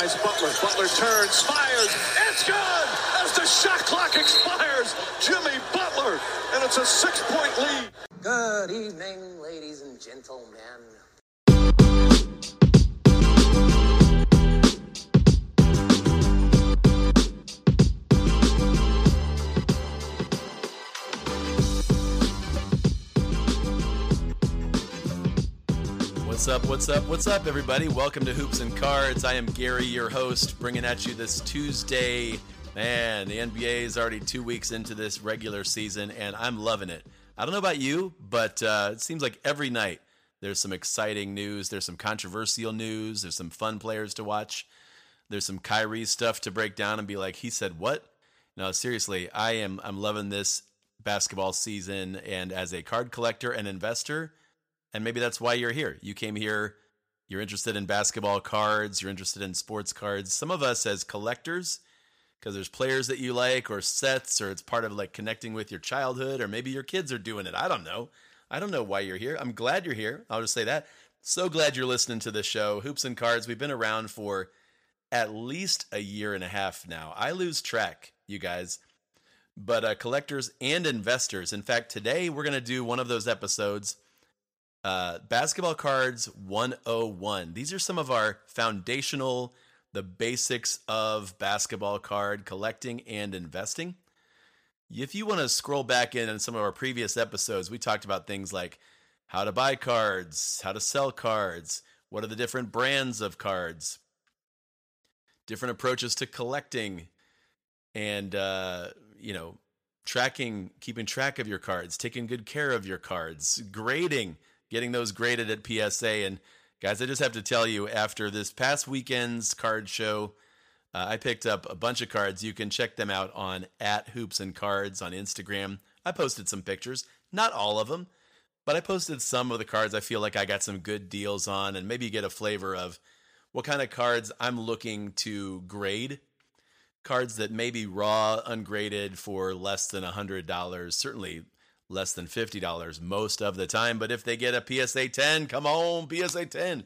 eyes Butler. Butler turns, fires. It's good as the shot clock expires. Jimmy Butler, and it's a six-point lead. Good evening, ladies and gentlemen. What's up? What's up? What's up, everybody? Welcome to Hoops and Cards. I am Gary, your host, bringing at you this Tuesday. Man, the NBA is already two weeks into this regular season, and I'm loving it. I don't know about you, but uh, it seems like every night there's some exciting news. There's some controversial news. There's some fun players to watch. There's some Kyrie stuff to break down and be like, he said what? No, seriously, I am. I'm loving this basketball season, and as a card collector and investor and maybe that's why you're here. You came here, you're interested in basketball cards, you're interested in sports cards. Some of us as collectors, because there's players that you like or sets, or it's part of like connecting with your childhood, or maybe your kids are doing it. I don't know. I don't know why you're here. I'm glad you're here. I'll just say that. So glad you're listening to the show. Hoops and Cards, we've been around for at least a year and a half now. I lose track, you guys. But uh, collectors and investors. In fact, today we're going to do one of those episodes uh, Basketball Cards 101. These are some of our foundational, the basics of basketball card collecting and investing. If you want to scroll back in on some of our previous episodes, we talked about things like how to buy cards, how to sell cards, what are the different brands of cards, different approaches to collecting, and uh, you know, tracking, keeping track of your cards, taking good care of your cards, grading getting those graded at PSA. And guys, I just have to tell you, after this past weekend's card show, uh, I picked up a bunch of cards. You can check them out on at Hoops and Cards on Instagram. I posted some pictures, not all of them, but I posted some of the cards I feel like I got some good deals on, and maybe get a flavor of what kind of cards I'm looking to grade. Cards that may be raw, ungraded for less than $100, certainly less than $50 most of the time. But if they get a PSA 10, come on, PSA 10.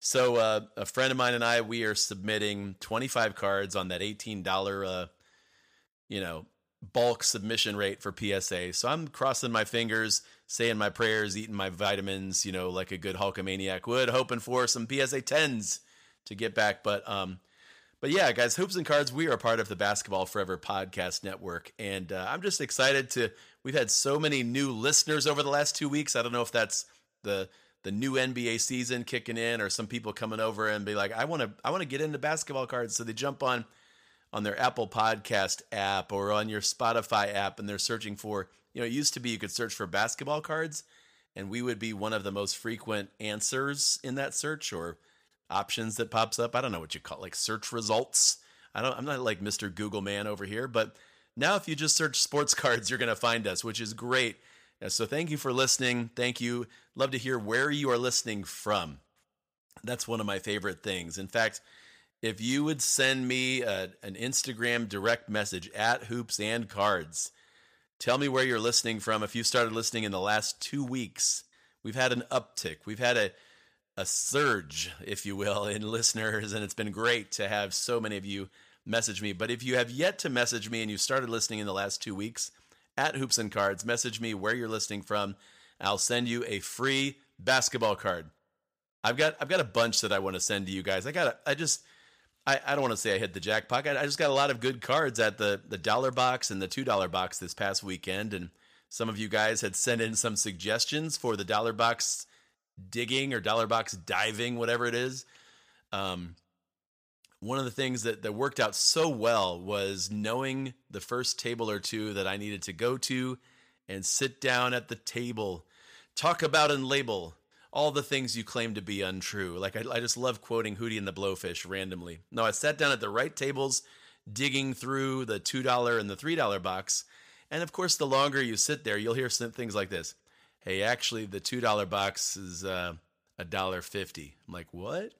So uh, a friend of mine and I, we are submitting 25 cards on that $18, uh, you know, bulk submission rate for PSA. So I'm crossing my fingers, saying my prayers, eating my vitamins, you know, like a good Hulkamaniac would, hoping for some PSA 10s to get back. But um, but yeah, guys, hoops and cards. We are part of the Basketball Forever podcast network, and uh, I'm just excited to We've had so many new listeners over the last two weeks. I don't know if that's the the new NBA season kicking in, or some people coming over and be like, I want to I want to get into basketball cards. So they jump on on their Apple Podcast app or on your Spotify app, and they're searching for. You know, it used to be you could search for basketball cards, and we would be one of the most frequent answers in that search or options that pops up. I don't know what you call it, like search results. I don't. I'm not like Mr. Google man over here, but now, if you just search sports cards, you're going to find us, which is great. So, thank you for listening. Thank you. Love to hear where you are listening from. That's one of my favorite things. In fact, if you would send me a, an Instagram direct message at Hoops and Cards, tell me where you're listening from. If you started listening in the last two weeks, we've had an uptick. We've had a a surge, if you will, in listeners, and it's been great to have so many of you message me. But if you have yet to message me and you started listening in the last two weeks, at Hoops and Cards, message me where you're listening from. I'll send you a free basketball card. I've got I've got a bunch that I want to send to you guys. I got I just I, I don't want to say I hit the jackpot. I, I just got a lot of good cards at the the dollar box and the two dollar box this past weekend, and some of you guys had sent in some suggestions for the dollar box digging or dollar box diving, whatever it is. Um, one of the things that, that worked out so well was knowing the first table or two that I needed to go to and sit down at the table, talk about and label all the things you claim to be untrue. Like, I, I just love quoting Hootie and the Blowfish randomly. No, I sat down at the right tables, digging through the $2 and the $3 box. And of course, the longer you sit there, you'll hear things like this Hey, actually, the $2 box is uh, a dollar fifty. I'm like, what?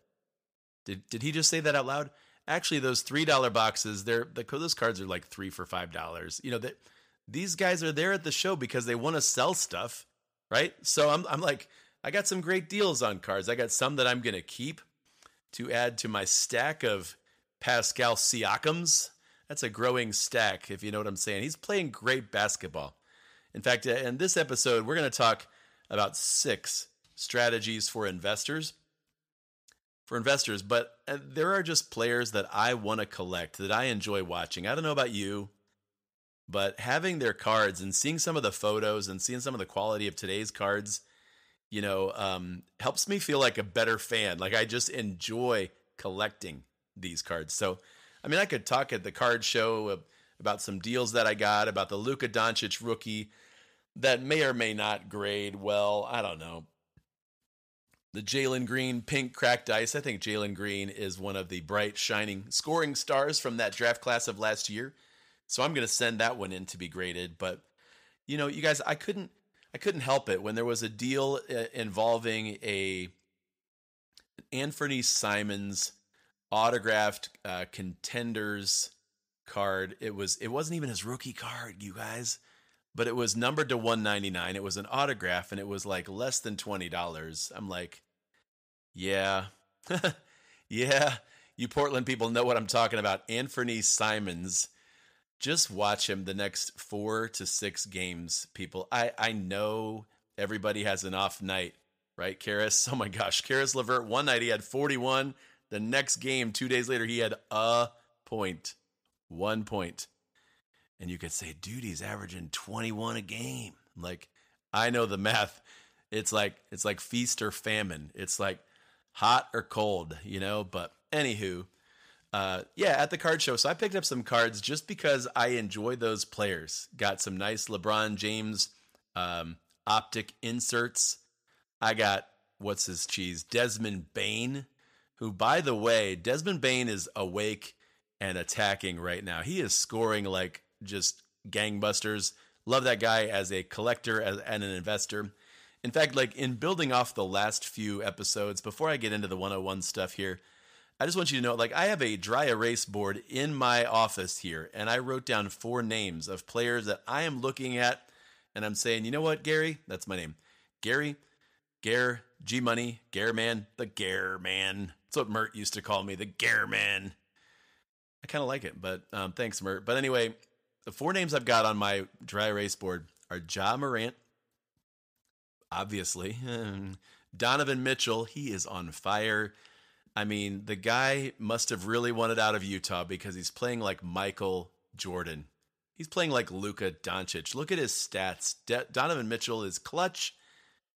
Did did he just say that out loud? Actually, those three dollar boxes, they're the, those cards are like three for five dollars. You know that these guys are there at the show because they want to sell stuff, right? So I'm I'm like, I got some great deals on cards. I got some that I'm gonna keep. to add to my stack of Pascal Siakams. That's a growing stack, if you know what I'm saying. He's playing great basketball. In fact, uh, in this episode, we're going to talk about six strategies for investors. For investors, but uh, there are just players that I want to collect that I enjoy watching. I don't know about you, but having their cards and seeing some of the photos and seeing some of the quality of today's cards, you know, um, helps me feel like a better fan. Like I just enjoy collecting these cards. So, I mean, I could talk at the card show about some deals that I got about the Luka Doncic rookie that may or may not grade well. I don't know. The Jalen Green pink cracked ice. I think Jalen Green is one of the bright, shining scoring stars from that draft class of last year. So I'm going to send that one in to be graded. But you know, you guys, I couldn't, I couldn't help it when there was a deal uh, involving a Anfernee Simons autographed uh, contenders card. It was, it wasn't even his rookie card, you guys, but it was numbered to 199. It was an autograph, and it was like less than twenty dollars. I'm like, yeah, yeah. You Portland people know what I'm talking about. Anfernee Simons just watch him the next four to six games, people. I, I know everybody has an off night, right, Caris? Oh my gosh. Caris LeVert, one night he had 41. The next game, two days later, he had a point. One point. And you could say, dude, he's averaging 21 a game. Like, I know the math. It's like it's like feast or famine. It's like hot or cold, you know, but anywho uh, yeah, at the card show. So I picked up some cards just because I enjoy those players. Got some nice LeBron James um, optic inserts. I got what's his cheese, Desmond Bane, who, by the way, Desmond Bane is awake and attacking right now. He is scoring like just gangbusters. Love that guy as a collector and an investor. In fact, like in building off the last few episodes, before I get into the 101 stuff here, I just want you to know, like, I have a dry erase board in my office here, and I wrote down four names of players that I am looking at, and I'm saying, you know what, Gary? That's my name. Gary, Gare, G Money, Gare Man, the Gare Man. That's what Mert used to call me, the Gare Man. I kind of like it, but um, thanks, Mert. But anyway, the four names I've got on my dry erase board are Ja Morant, obviously. Donovan Mitchell, he is on fire. I mean, the guy must have really wanted out of Utah because he's playing like Michael Jordan. He's playing like Luka Doncic. Look at his stats. De- Donovan Mitchell is clutch,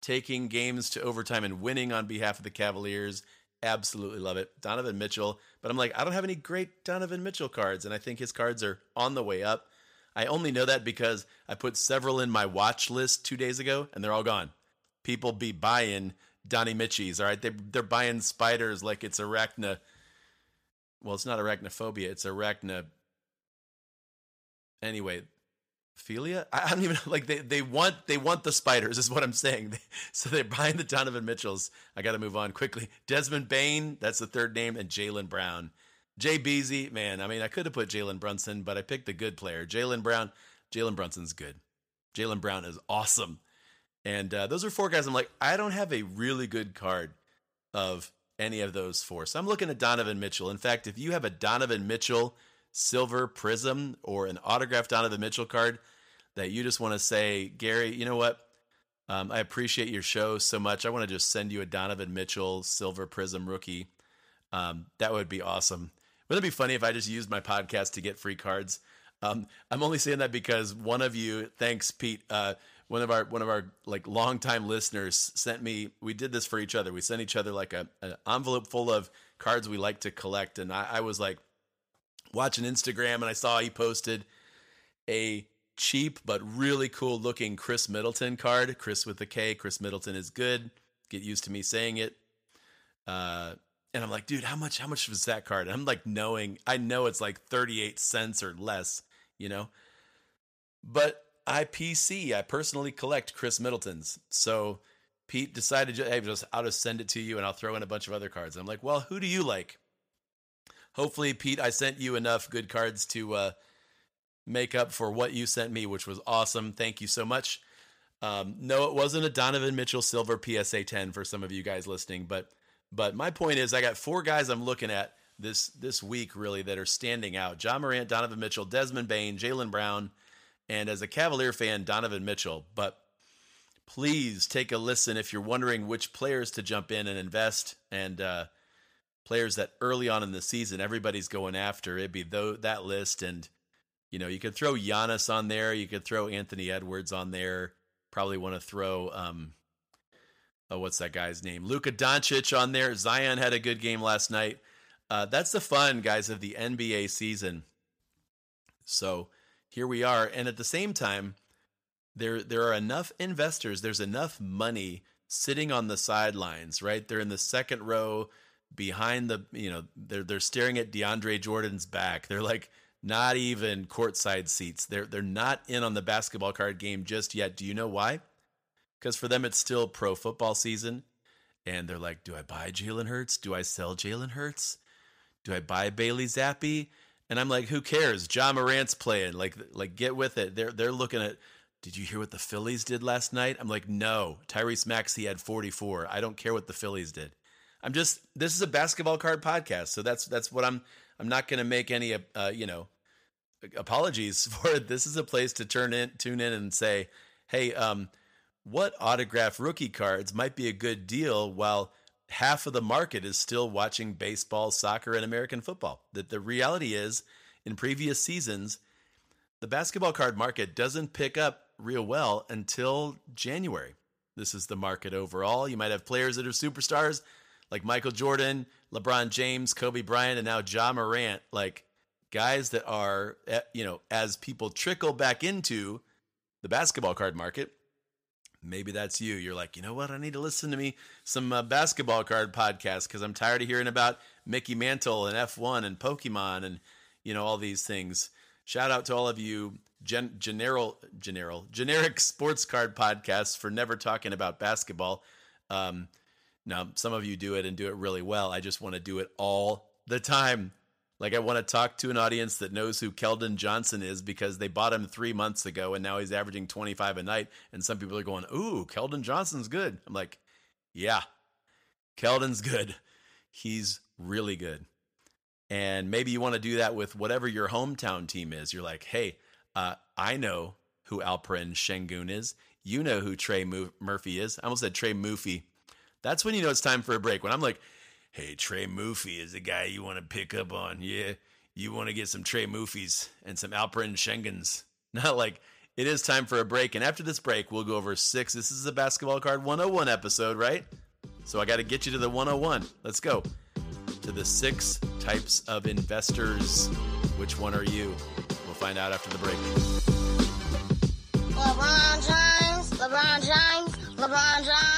taking games to overtime and winning on behalf of the Cavaliers. Absolutely love it. Donovan Mitchell. But I'm like, I don't have any great Donovan Mitchell cards, and I think his cards are on the way up. I only know that because I put several in my watch list two days ago, and they're all gone. People be buying Donnie Mitchies. All right, they they're buying spiders like it's arachna. Well, it's not arachnophobia. It's arachna. Anyway, philia. I don't even like they they want they want the spiders is what I'm saying. so they're buying the Donovan Mitchells. I got to move on quickly. Desmond Bane, that's the third name, and Jaylen Brown. Jay Beasy, man. I mean, I could have put Jalen Brunson, but I picked the good player, Jaylen Brown. Jalen Brunson's good. Jaylen Brown is awesome. And uh, those are four guys. I'm like, I don't have a really good card of any of those four. So I'm looking at Donovan Mitchell. In fact, if you have a Donovan Mitchell silver prism or an autographed Donovan Mitchell card that you just want to say, Gary, you know what? Um, I appreciate your show so much. I want to just send you a Donovan Mitchell silver prism rookie. Um, that would be awesome. Wouldn't it be funny if I just used my podcast to get free cards? Um, I'm only saying that because one of you, thanks, Pete. Uh, one of our one of our like longtime listeners sent me. We did this for each other. We sent each other like a an envelope full of cards we like to collect, and I, I was like watching Instagram, and I saw he posted a cheap but really cool looking Khris Middleton card. Chris with the K. Khris Middleton is good. Get used to me saying it. Uh, and I'm like, dude, how much? How much was that card? And I'm like, knowing, I know it's like 38 cents or less, you know. But IPC. I personally collect Khris Middleton's. So Pete decided, hey, just I'll just send it to you and I'll throw in a bunch of other cards. I'm like, well, who do you like? Hopefully, Pete, I sent you enough good cards to uh, make up for what you sent me, which was awesome. Thank you so much. Um, no, it wasn't a Donovan Mitchell Silver PSA 10 for some of you guys listening, but But my point is, I got four guys I'm looking at this this week really that are standing out: Ja Morant, Donovan Mitchell, Desmond Bane, Jaylen Brown, and as a Cavalier fan, Donovan Mitchell. But please take a listen if you're wondering which players to jump in and invest and uh, players that early on in the season everybody's going after. It'd be th- that list, and you know you could throw Giannis on there, you could throw Anthony Edwards on there. Probably want to throw um, oh, what's that guy's name? Luka Doncic on there. Zion had a good game last night. Uh, that's the fun, guys, of the NBA season. So here we are, and at the same time, there there are enough investors. There's enough money sitting on the sidelines, right? They're in the second row behind the, you know, they're they're staring at DeAndre Jordan's back. They're like not even courtside seats. They're they're not in on the basketball card game just yet. Do you know why? because for them it's still pro football season, and they're like, do I buy Jalen Hurts? Do I sell Jalen Hurts? Do I buy Bailey Zappe? And I'm like, who cares? Ja Morant's playing. Like, like get with it. They're they're looking at. Did you hear what the Phillies did last night? I'm like, no. Tyrese Maxey had 44. I don't care what the Phillies did. I'm just. This is a basketball card podcast, so that's that's what I'm. I'm not going to make any, uh, you know, apologies for it. This is a place to turn in, tune in, and say, hey, um, what autograph rookie cards might be a good deal while half of the market is still watching baseball, soccer, and American football. That the reality is, in previous seasons, the basketball card market doesn't pick up real well until January. This is the market overall. You might have players that are superstars like Michael Jordan, LeBron James, Kobe Bryant, and now Ja Morant, like guys that are, eh, you know, as people trickle back into the basketball card market, maybe that's you. You're like, you know what? I need to listen to me some uh, basketball card podcasts because I'm tired of hearing about Mickey Mantle and F1 and Pokemon and you know all these things. Shout out to all of you gen- general, general, generic sports card podcasts for never talking about basketball. Um, now, some of you do it and do it really well. I just want to do it all the time. Like I want to talk to an audience that knows who Keldon Johnson is because they bought him three months ago and now he's averaging 25 a night. And some people are going, "Ooh, Keldon Johnson's good." I'm like, "Yeah, Keldon's good. He's really good." And maybe you want to do that with whatever your hometown team is. You're like, "Hey, uh, I know who Alperen Sengun is. You know who Trey Murphy is. I almost said Trey Murphy. That's when you know it's time for a break. When I'm like, hey, Trey Murphy is the guy you want to pick up on. Yeah, you want to get some Trey Murphys and some Alperen Senguns. Not like it is time for a break. And after this break, we'll go over six. This is a basketball card 101 episode, right? So I got to get you to the 101. Let's go to the six types of investors. Which one are you? We'll find out after the break. LeBron James, LeBron James, LeBron James,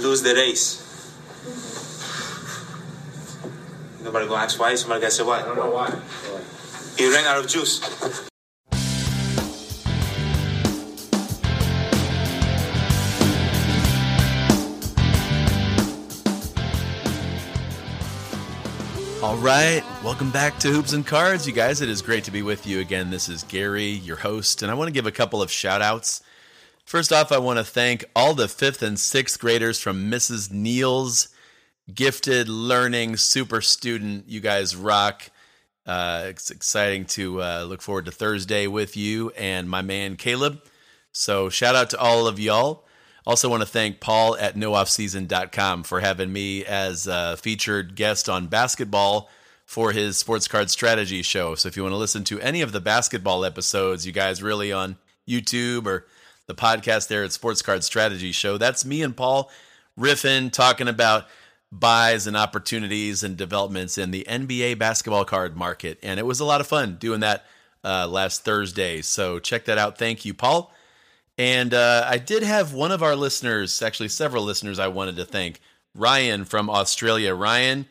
lose the race? Nobody gonna ask why. Somebody gonna say why. I don't know why. He ran out of juice. All right, welcome back to Hoops and Cards, you guys. It is great to be with you again. This is Gary, your host, and I want to give a couple of shout outs. First off, I want to thank all the fifth and sixth graders from Mrs. Neal's Gifted Learning Super Student. You guys rock. Uh, it's exciting to uh, look forward to Thursday with you and my man Caleb. So, shout out to all of y'all. Also, want to thank Paul at nooffseason.com for having me as a featured guest on basketball for his sports card strategy show. So, if you want to listen to any of the basketball episodes, you guys really on YouTube or the podcast there at Sports Card Strategy Show, that's me and Paul riffing, talking about buys and opportunities and developments in the NBA basketball card market. And it was a lot of fun doing that uh, last Thursday. So check that out. Thank you, Paul. And uh, I did have one of our listeners, actually several listeners, I wanted to thank. Ryan from Australia. Ryan,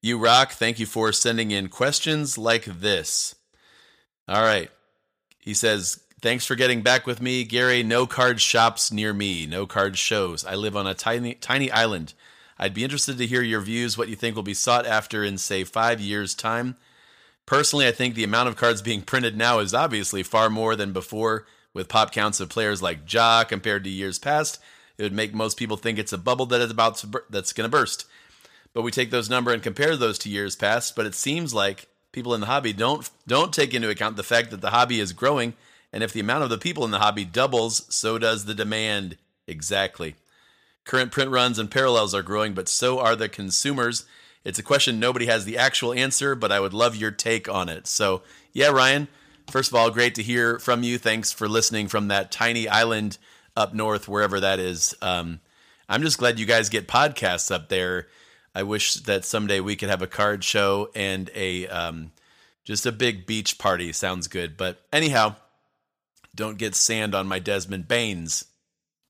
you rock. Thank you for sending in questions like this. All right. He says, Thanks for getting back with me, Gary. No card shops near me, no card shows. I live on a tiny tiny island. I'd be interested to hear your views, what you think will be sought after in say 5 years time. Personally, I think the amount of cards being printed now is obviously far more than before with pop counts of players like Ja compared to years past. It would make most people think it's a bubble that is about to that's going to burst. But we take those number and compare those to years past, but it seems like people in the hobby don't don't take into account the fact that the hobby is growing and if the amount of the people in the hobby doubles, so does the demand. Exactly. Current print runs and parallels are growing, but so are the consumers. It's a question nobody has the actual answer, but I would love your take on it. So, yeah, Ryan, first of all, great to hear from you. Thanks for listening from that tiny island up north, wherever that is. Um, I'm just glad you guys get podcasts up there. I wish that someday we could have a card show and a um, just a big beach party. Sounds good. But anyhow, don't get sand on my Desmond Banes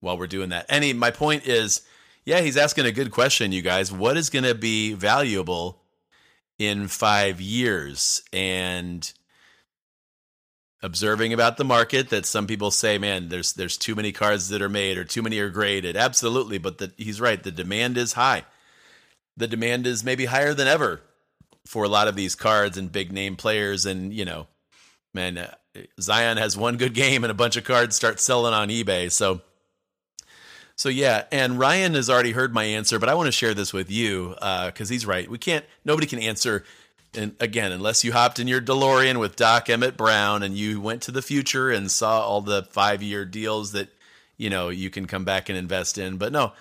while we're doing that. Any, my point is, yeah, he's asking a good question, you guys. What is going to be valuable in five years? And observing about the market that some people say, man, there's there's too many cards that are made or too many are graded. Absolutely, but the, he's right. The demand is high. The demand is maybe higher than ever for a lot of these cards and big name players. And you know, man, Zion has one good game and a bunch of cards start selling on eBay. So, so yeah, and Ryan has already heard my answer, but I want to share this with you because uh, he's right. We can't. Nobody can answer. And again, unless you hopped in your DeLorean with Doc Emmett Brown and you went to the future and saw all the five-year deals that you know you can come back and invest in. But no,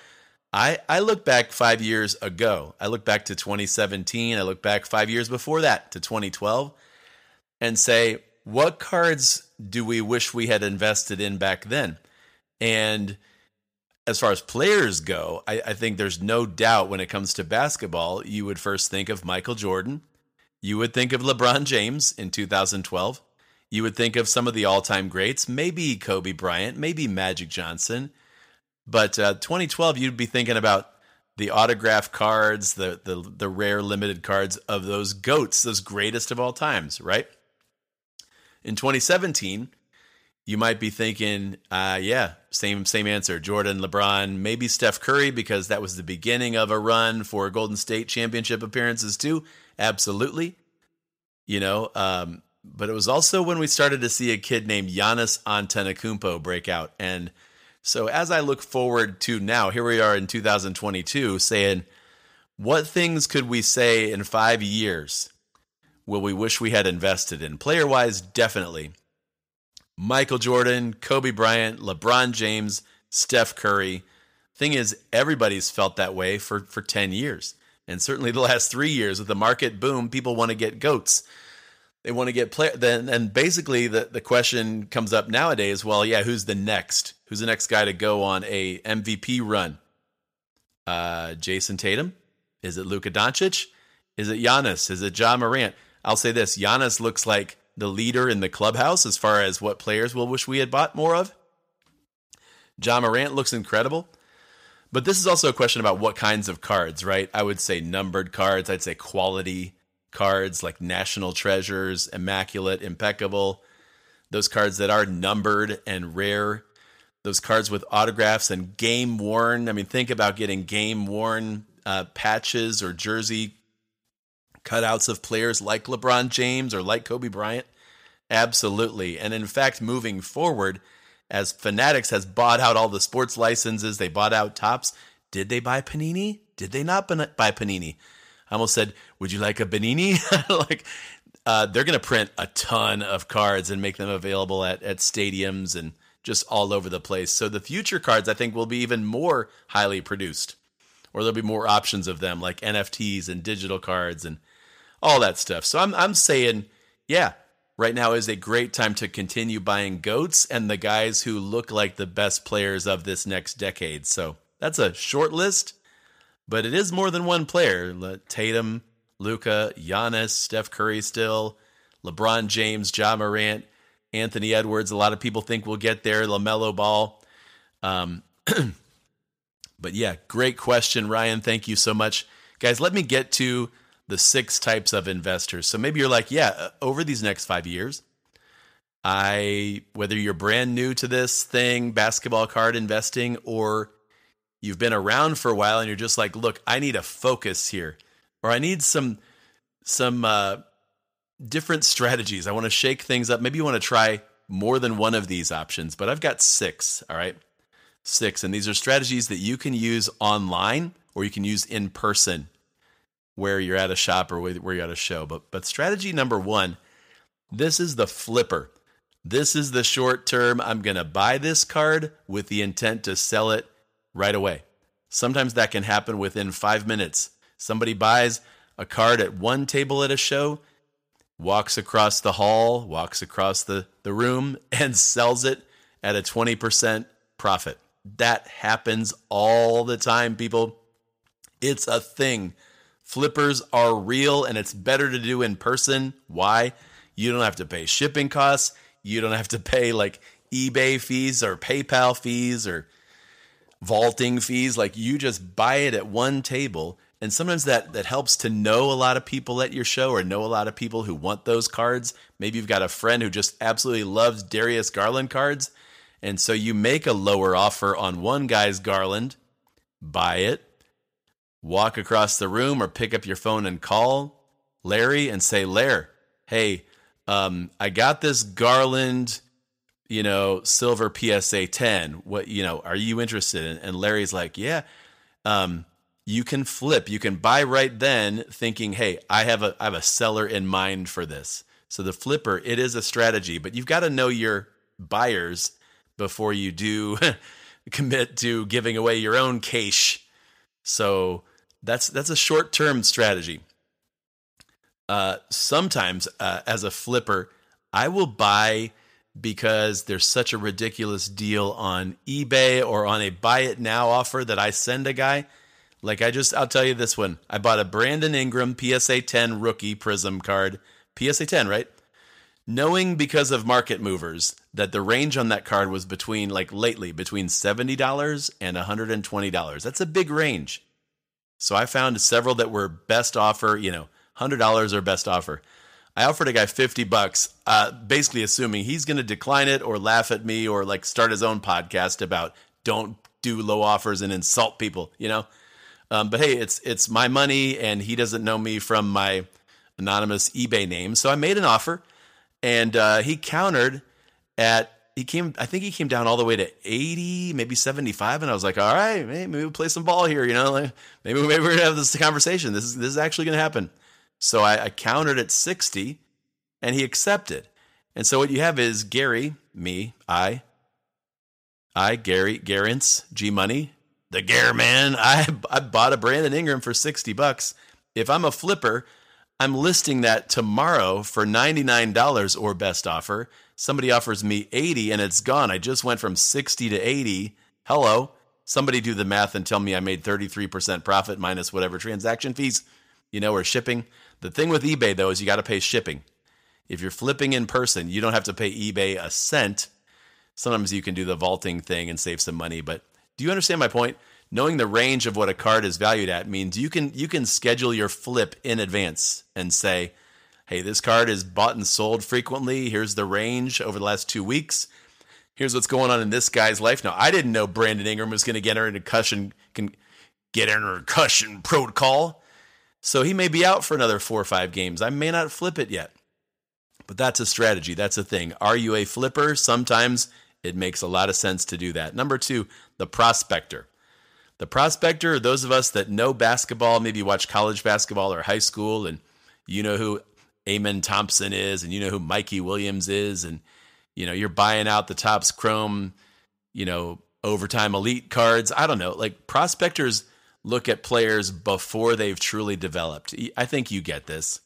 I I look back five years ago. I look back to 2017. I look back five years before that to 2012, and say what cards do we wish we had invested in back then? And as far as players go, I, I, think there's no doubt when it comes to basketball, you would first think of Michael Jordan. You would think of LeBron James in 2012. You would think of some of the all time greats, maybe Kobe Bryant, maybe Magic Johnson. But uh, 2012, you'd be thinking about the autograph cards, the, the the rare limited cards of those goats, those greatest of all times, right? In 2017, you might be thinking, uh, yeah, same same answer. Jordan, LeBron, maybe Steph Curry because that was the beginning of a run for Golden State championship appearances too. Absolutely, you know. Um, but it was also when we started to see a kid named Giannis Antetokounmpo break out, and so as I look forward to now, here we are in 2022, saying, what things could we say in five years will we wish we had invested in? Player wise, definitely. Michael Jordan, Kobe Bryant, LeBron James, Steph Curry. Thing is, everybody's felt that way for, for 10 years. And certainly the last three years with the market boom, people want to get goats. They want to get player. Then, and basically, the, the question comes up nowadays well, yeah, who's the next? Who's the next guy to go on a MVP run? Uh, Jayson Tatum? Is it Luka Doncic? Is it Giannis? Is it Ja Morant? I'll say this Giannis looks like the leader in the clubhouse as far as what players will wish we had bought more of. Ja Morant looks incredible. But this is also a question about what kinds of cards, right? I would say numbered cards. I'd say quality cards like National Treasures, Immaculate, Impeccable. Those cards that are numbered and rare. Those cards with autographs and game worn. I mean, think about getting game worn uh, patches or jersey cutouts of players like LeBron James or like Kobe Bryant? Absolutely. And in fact, moving forward, as Fanatics has bought out all the sports licenses, they bought out Topps. Did they buy Panini? Did they not buy Panini? I almost said, "Would you like a Panini?" like, uh, they're going to print a ton of cards and make them available at at stadiums and just all over the place. So the future cards, I think, will be even more highly produced, or there'll be more options of them, like NFTs and digital cards and all that stuff. So I'm I'm saying, yeah, right now is a great time to continue buying goats and the guys who look like the best players of this next decade. So that's a short list, but it is more than one player. Tatum, Luka, Giannis, Steph Curry still, LeBron James, Ja Morant, Anthony Edwards. A lot of people think we'll get there. LaMelo Ball. Um, but yeah, great question, Ryan. Thank you so much. Guys, let me get to the six types of investors. So maybe you're like, yeah, uh, over these next five years, I, whether you're brand new to this thing, basketball card investing, or you've been around for a while and you're just like, look, I need a focus here, or I need some, some, uh, different strategies. I want to shake things up. Maybe you want to try more than one of these options, but I've got six. All right. Six. And these are strategies that you can use online or you can use in person where you're at a shop or where you're at a show. But but strategy number 1, this is the flipper. This is the short term. I'm to buy this card with the intent to sell it right away. Sometimes that can happen within 5 minutes. Somebody buys a card at one table at a show, walks across the hall, walks across the, the room, and sells it at a 20% profit. That happens all the time, people. It's a thing. Flippers are real and it's better to do in person. Why? You don't have to pay shipping costs. You don't have to pay like eBay fees or PayPal fees or vaulting fees. Like you just buy it at one table. And sometimes that, that helps to know a lot of people at your show or know a lot of people who want those cards. Maybe you've got a friend who just absolutely loves Darius Garland cards. And so you make a lower offer on one guy's Garland, buy it, walk across the room or pick up your phone and call Larry and say, Lair, hey, um, I got this Garland, you know, silver PSA 10. What, you know, are you interested in? And Larry's like, yeah. Um, you can flip. You can buy right then thinking, hey, I have a I have a seller in mind for this. So the flipper, it is a strategy, but you've got to know your buyers before you do commit to giving away your own cash. So that's that's a short term strategy. Uh, sometimes, uh, as a flipper, I will buy because there's such a ridiculous deal on eBay or on a buy it now offer that I send a guy. Like I just, I'll tell you this one. I bought a Brandon Ingram PSA 10 rookie Prism card, PSA 10, right? Knowing because of market movers that the range on that card was between, like lately, between $70 and $120. That's a big range. So I found several that were best offer, you know, $100 or best offer. I offered a guy 50 bucks, uh, basically assuming he's going to decline it or laugh at me or like start his own podcast about don't do low offers and insult people, you know? Um, but hey, it's it's my money, and he doesn't know me from my anonymous eBay name. So I made an offer, and uh, he countered at he came. I think he came down all the way to eighty, maybe seventy five, and I was like, all right, maybe we'll play some ball here. You know, like, maybe maybe we're gonna have this conversation. This is this is actually gonna happen. So I, I countered at sixty, and he accepted. And so what you have is Gary, me, I, I, Gary, Garance, G Money, the Gare man. I I bought a Brandon Ingram for 60 bucks. If I'm a flipper, I'm listing that tomorrow for $99 or best offer. Somebody offers me 80 and it's gone. I just went from 60 to 80. Hello. Somebody do the math and tell me I made 33% profit minus whatever transaction fees, you know, or shipping. The thing with eBay though is you got to pay shipping. If you're flipping in person, you don't have to pay eBay a cent. Sometimes you can do the vaulting thing and save some money, but do you understand my point? Knowing the range of what a card is valued at means you can you can schedule your flip in advance and say, "Hey, this card is bought and sold frequently. Here's the range over the last 2 weeks. Here's what's going on in this guy's life." Now, I didn't know Brandon Ingram was going to get her into cushion can get in a cushion protocol. So he may be out for another 4 or 5 games. I may not flip it yet. But that's a strategy. That's a thing. Are you a flipper? Sometimes it makes a lot of sense to do that. Number two, the prospector. The prospector those of us that know basketball, maybe watch college basketball or high school, and you know who Amen Thompson is, and you know who Mikey Williams is, and you know you're buying out the Topps Chrome, you know overtime elite cards. I don't know, like prospectors look at players before they've truly developed. I think you get this.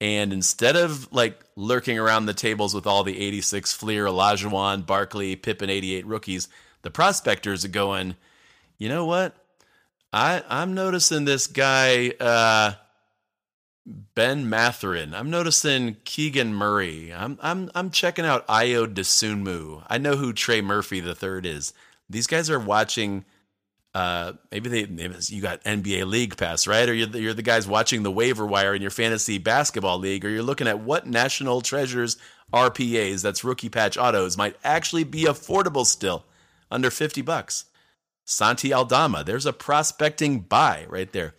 And instead of like lurking around the tables with all the 86 Fleer, Olajuwon, Barkley, Pippen 88 rookies, the prospectors are going, you know what? I I'm noticing this guy uh Ben Mathurin. I'm noticing Keegan Murray. I'm I'm I'm checking out Ayo Dosunmu. I know who Trey Murphy the third is. These guys are watching. Uh, maybe they maybe you got NBA League Pass, right? Or you're the, you're the guys watching the waiver wire in your fantasy basketball league, or you're looking at what national treasures RPAs, that's rookie patch autos, might actually be affordable still, under fifty bucks. Santi Aldama, there's a prospecting buy right there.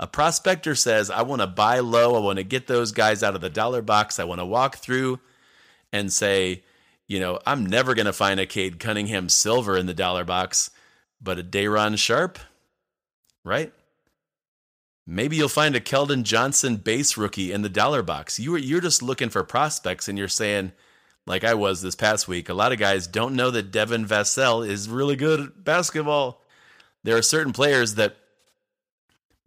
A prospector says, I want to buy low. I want to get those guys out of the dollar box. I want to walk through and say, you know, I'm never going to find a Cade Cunningham silver in the dollar box, but a Day'Ron Sharpe, right? Maybe you'll find a Keldon Johnson base rookie in the dollar box. You you're just looking for prospects and you're saying, like I was this past week, a lot of guys don't know that Devin Vassell is really good at basketball. There are certain players that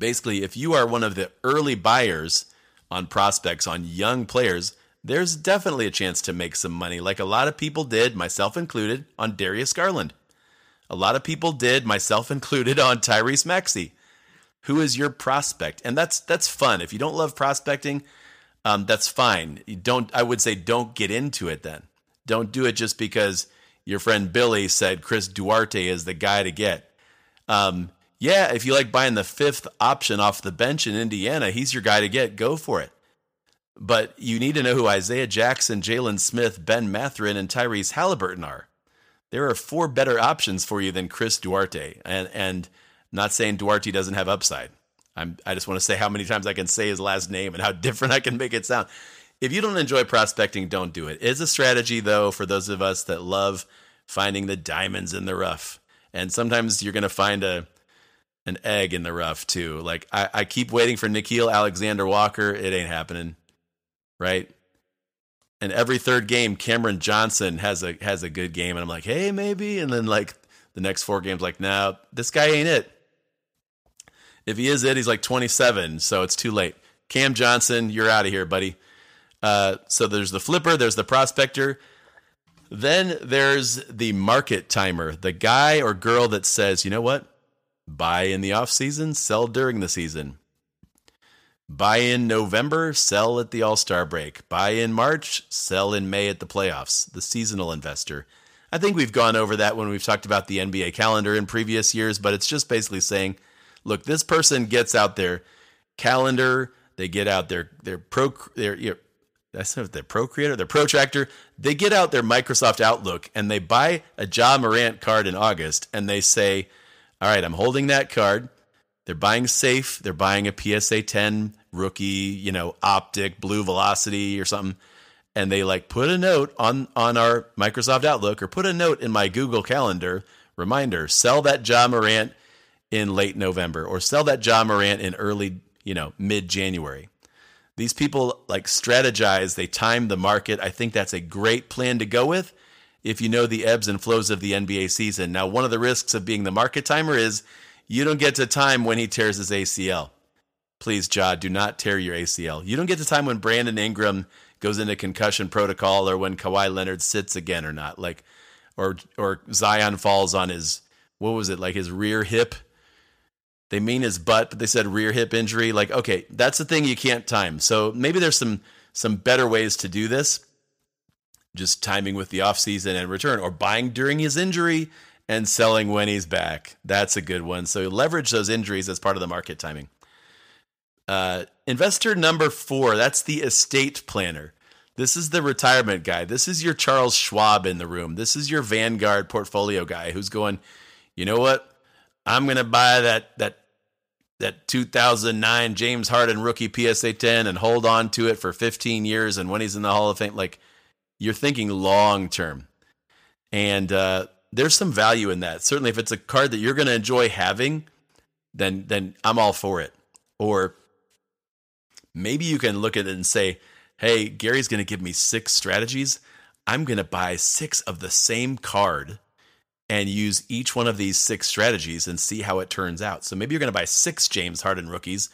basically, if you are one of the early buyers on prospects, on young players, there's definitely a chance to make some money, like a lot of people did, myself included, on Darius Garland. A lot of people did, myself included, on Tyrese Maxey. Who is your prospect? And that's that's fun. If you don't love prospecting, um, that's fine. You don't. I would say don't get into it. Then don't do it just because your friend Billy said Chris Duarte is the guy to get. Um, yeah, if you like buying the fifth option off the bench in Indiana, he's your guy to get. Go for it. But you need to know who Isaiah Jackson, Jalen Smith, Ben Mathurin, and Tyrese Halliburton are. There are four better options for you than Chris Duarte. And and not saying Duarte doesn't have upside. I'm I just want to say how many times I can say his last name and how different I can make it sound. If you don't enjoy prospecting, don't do it. It's a strategy though for those of us that love finding the diamonds in the rough. And sometimes you're going to find a an egg in the rough too. Like I, I keep waiting for Nickeil Alexander Walker. It ain't happening. Right? And every third game, Cameron Johnson has a has a good game, and I'm like, hey, maybe. And then like the next four games, like, nah, this guy ain't it. If he is it, he's like 27, so it's too late. Cam Johnson, you're out of here, buddy. Uh, so there's the flipper, there's the prospector. Then there's the market timer, the guy or girl that says, you know what? Buy in the off season, sell during the season. Buy in November, sell at the All Star break. Buy in March, sell in May at the playoffs. The seasonal investor. I think we've gone over that when we've talked about the NBA calendar in previous years, but it's just basically saying, look, this person gets out their calendar, they get out their their pro their you know, that's their Procreator, their protractor. They get out their Microsoft Outlook and they buy a Ja Morant card in August and they say, all right, I'm holding that card. They're buying safe. They're buying a PSA 10 rookie, you know, optic, blue velocity or something. And they like put a note on on our Microsoft Outlook or put a note in my Google Calendar reminder, sell that Ja Morant in late November or sell that Ja Morant in early, you know, mid January. These people like strategize, they time the market. I think that's a great plan to go with if you know the ebbs and flows of the NBA season. Now, one of the risks of being the market timer is you don't get to time when he tears his ACL. Please, Ja, do not tear your ACL. You don't get to time when Brandon Ingram goes into concussion protocol or when Kawhi Leonard sits again or not. Like, or or Zion falls on his what was it like his rear hip. They mean his butt, but they said rear hip injury. Like, okay, that's the thing you can't time. So maybe there's some some better ways to do this just timing with the offseason and return, or buying during his injury and selling when he's back. That's a good one. So leverage those injuries as part of the market timing. Uh, investor number four, that's the estate planner. This is the retirement guy. This is your Charles Schwab in the room. This is your Vanguard portfolio guy who's going, you know what? I'm going to buy that that that 2009 James Harden rookie PSA 10 and hold on to it for 15 years and when he's in the Hall of Fame like you're thinking long term. And uh, there's some value in that. Certainly, if it's a card that you're going to enjoy having, then then I'm all for it. Or maybe you can look at it and say, "Hey, Gary's going to give me six strategies. I'm going to buy six of the same card." And use each one of these six strategies and see how it turns out. So maybe you're going to buy six James Harden rookies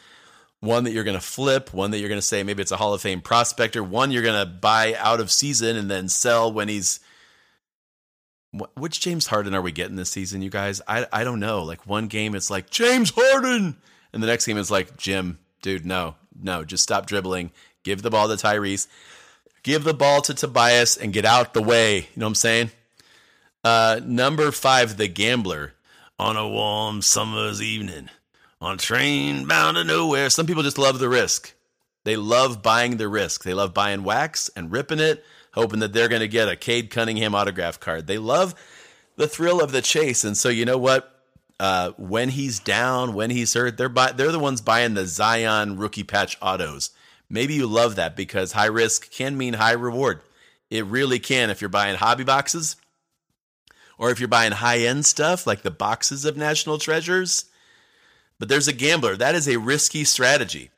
one that you're going to flip, one that you're going to say maybe it's a Hall of Fame prospector, one you're going to buy out of season and then sell when he's. Which James Harden are we getting this season, you guys? I I don't know. Like one game it's like James Harden, and the next game is like Jim, dude, no, no, just stop dribbling. Give the ball to Tyrese. Give the ball to Tobias and get out the way. You know what I'm saying? Uh, number five, the gambler. On a warm summer's evening, on train bound to nowhere. Some people just love the risk. They love buying the risk. They love buying wax and ripping it, hoping that they're going to get a Cade Cunningham autograph card. They love the thrill of the chase. And so, you know what? Uh, when he's down, when he's hurt, they're buy- they're the ones buying the Zion rookie patch autos. Maybe you love that because high risk can mean high reward. It really can if you're buying hobby boxes or if you're buying high end stuff like the boxes of National Treasures. But there's a gambler. That is a risky strategy.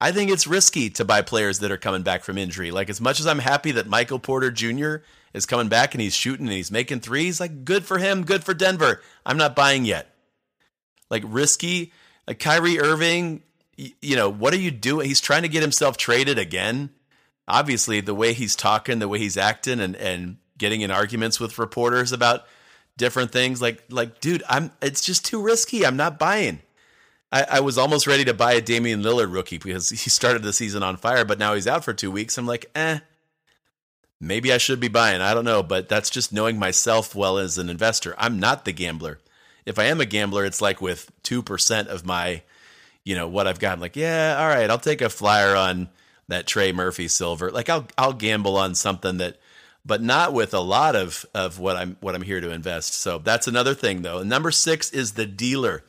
I think it's risky to buy players that are coming back from injury. Like, as much as I'm happy that Michael Porter Jr. is coming back and he's shooting and he's making threes, like, good for him, good for Denver. I'm not buying yet. Like, risky. Like, Kyrie Irving, you know, what are you doing? He's trying to get himself traded again. Obviously, the way he's talking, the way he's acting, and, and getting in arguments with reporters about different things. Like, like, dude, I'm. It's just too risky. I'm not buying. I, I was almost ready to buy a Damian Lillard rookie because he started the season on fire, but now he's out for two weeks. I'm like, eh. Maybe I should be buying. I don't know, but that's just knowing myself well as an investor. I'm not the gambler. If I am a gambler, it's like with two percent of my, you know, what I've got. I'm like, yeah, all right, I'll take a flyer on that Trey Murphy silver. Like I'll I'll gamble on something that but not with a lot of of what I'm what I'm here to invest. So that's another thing though. Number 6 is the dealer.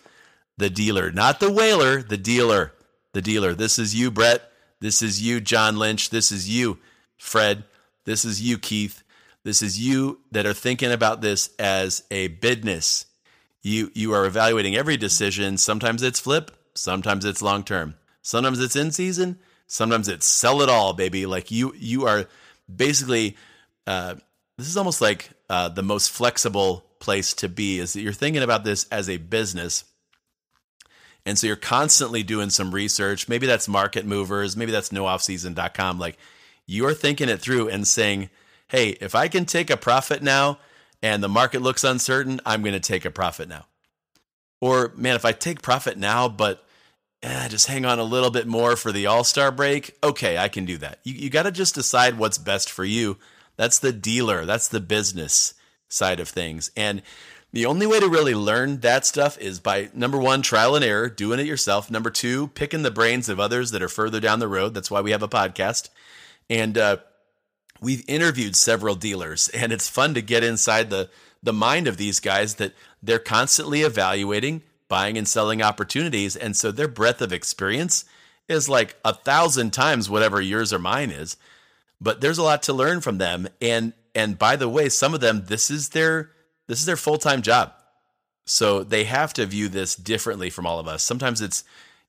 The dealer, not the whaler, the dealer. The dealer. This is you, Brett. This is you, John Lynch. This is you, Fred. This is you, Keith. This is you that are thinking about this as a business. You you are evaluating every decision. Sometimes it's flip, sometimes it's long term. Sometimes it's in season, sometimes it's sell it all, baby. Like you you are basically uh, this is almost like uh, the most flexible place to be is that you're thinking about this as a business. And so you're constantly doing some research. Maybe that's market movers, maybe that's nooffseason.com. Like you're thinking it through and saying, hey, if I can take a profit now and the market looks uncertain, I'm going to take a profit now. Or, man, if I take profit now, but eh, just hang on a little bit more for the all star break, okay, I can do that. You, you got to just decide what's best for you that's the dealer, that's the business side of things. And the only way to really learn that stuff is by number one, trial and error, doing it yourself. Number two, picking the brains of others that are further down the road. That's why we have a podcast. And uh, we've interviewed several dealers, and it's fun to get inside the the mind of these guys that they're constantly evaluating buying and selling opportunities, and so their breadth of experience is like a thousand times whatever yours or mine is but there's a lot to learn from them and and by the way some of them this is their this is their full-time job. So they have to view this differently from all of us. Sometimes it's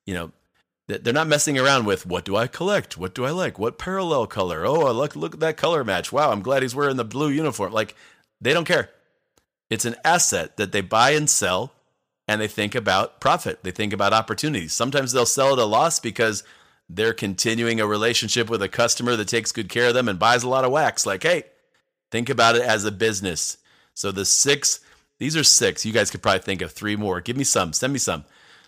you know they're not messing around with what do i collect? What do i like? What parallel color? Oh look look at that color match. Wow i'm glad he's wearing the blue uniform. Like they don't care. It's an asset that they buy and sell and they think about profit. They think about opportunities. Sometimes they'll sell at a loss because they're continuing a relationship with a customer that takes good care of them and buys a lot of wax. Like, hey, think about it as a business. So the six, these are six. You guys could probably think of three more. Give me some. Send me some.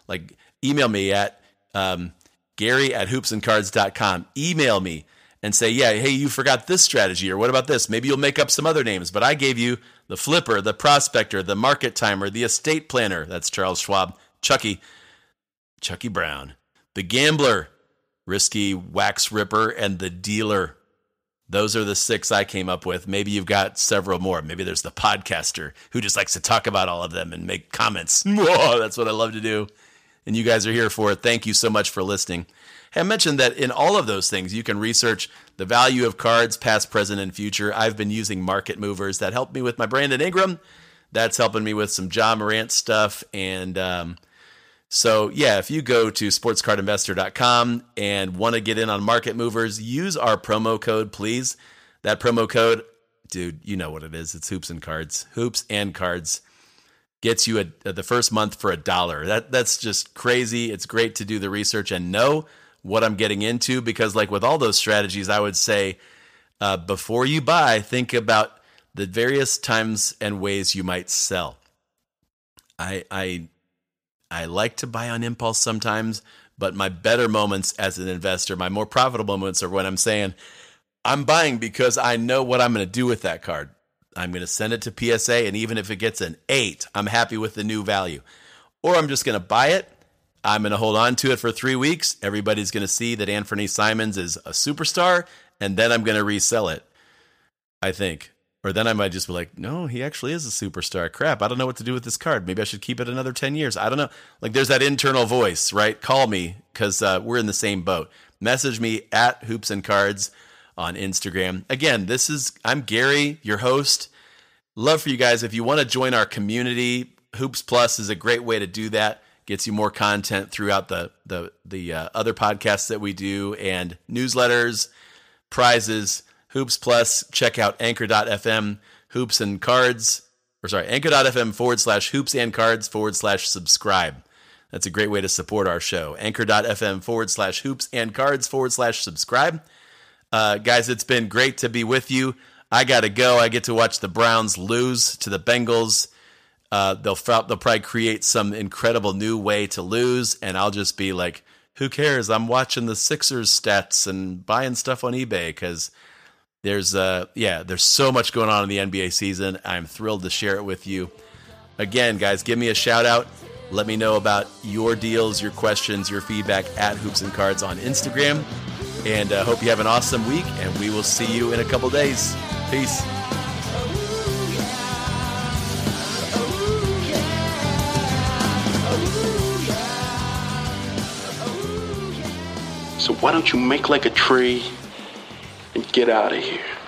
Like, email me at um, Gary at hoopsandcards.com. Email me and say, yeah, hey, you forgot this strategy, or what about this? Maybe you'll make up some other names, but I gave you the flipper, the prospector, the market timer, the estate planner. That's Charles Schwab, Chucky, Chucky Brown, the gambler, Risky, Wax Ripper, and The Dealer. Those are the six I came up with. Maybe you've got several more. Maybe there's the podcaster who just likes to talk about all of them and make comments. That's what I love to do. And you guys are here for it. Thank you so much for listening. I mentioned that in all of those things, you can research the value of cards, past, present, and future. I've been using market movers that helped me with my Brandon Ingram. That's helping me with some Ja Morant stuff. And um, so, yeah, if you go to sportscardinvestor.com and want to get in on market movers, use our promo code, please. That promo code, dude, you know what it is. It's hoops and cards. Hoops and cards gets you a, a, the first month for a dollar. That that's just crazy. It's great to do the research and know what I'm getting into because, like with all those strategies, I would say uh, before you buy, think about the various times and ways you might sell. I I I like to buy on impulse sometimes, But my better moments as an investor, my more profitable moments are when I'm saying, I'm buying because I know what I'm going to do with that card. I'm going to send it to PSA, and even if it gets an eight, I'm happy with the new value. Or I'm just going to buy it. I'm going to hold on to it for three weeks. Everybody's going to see that Anfernee Simons is a superstar, and then I'm going to resell it. I think. Or then I might just be like, no, he actually is a superstar. Crap, I don't know what to do with this card. Maybe I should keep it another 10 years. I don't know. Like, there's that internal voice, right? Call me because uh, we're in the same boat. Message me at Hoops and Cards on Instagram. Again, this is, I'm Gary, your host. Love for you guys. If you want to join our community, Hoops Plus is a great way to do that. Gets you more content throughout the the the uh, other podcasts that we do and newsletters, prizes Hoops Plus. Check out anchor.fm, hoops and cards, or sorry, anchor.fm forward slash hoops and cards forward slash subscribe. That's a great way to support our show. Anchor.fm forward slash hoops and cards forward slash subscribe. Uh, guys, it's been great to be with you. I got to go. I get to watch the Browns lose to the Bengals. Uh, they'll they'll probably create some incredible new way to lose, and I'll just be like, "Who cares? I'm watching the Sixers stats and buying stuff on eBay because there's uh yeah, there's so much going on in the NBA season. I'm thrilled to share it with you. Again, guys, give me a shout out. Let me know about your deals, your questions, your feedback at Hoops and Cards on Instagram. And uh, hope you have an awesome week, and we will see you in a couple days. Peace. So why don't you make like a tree and get out of here?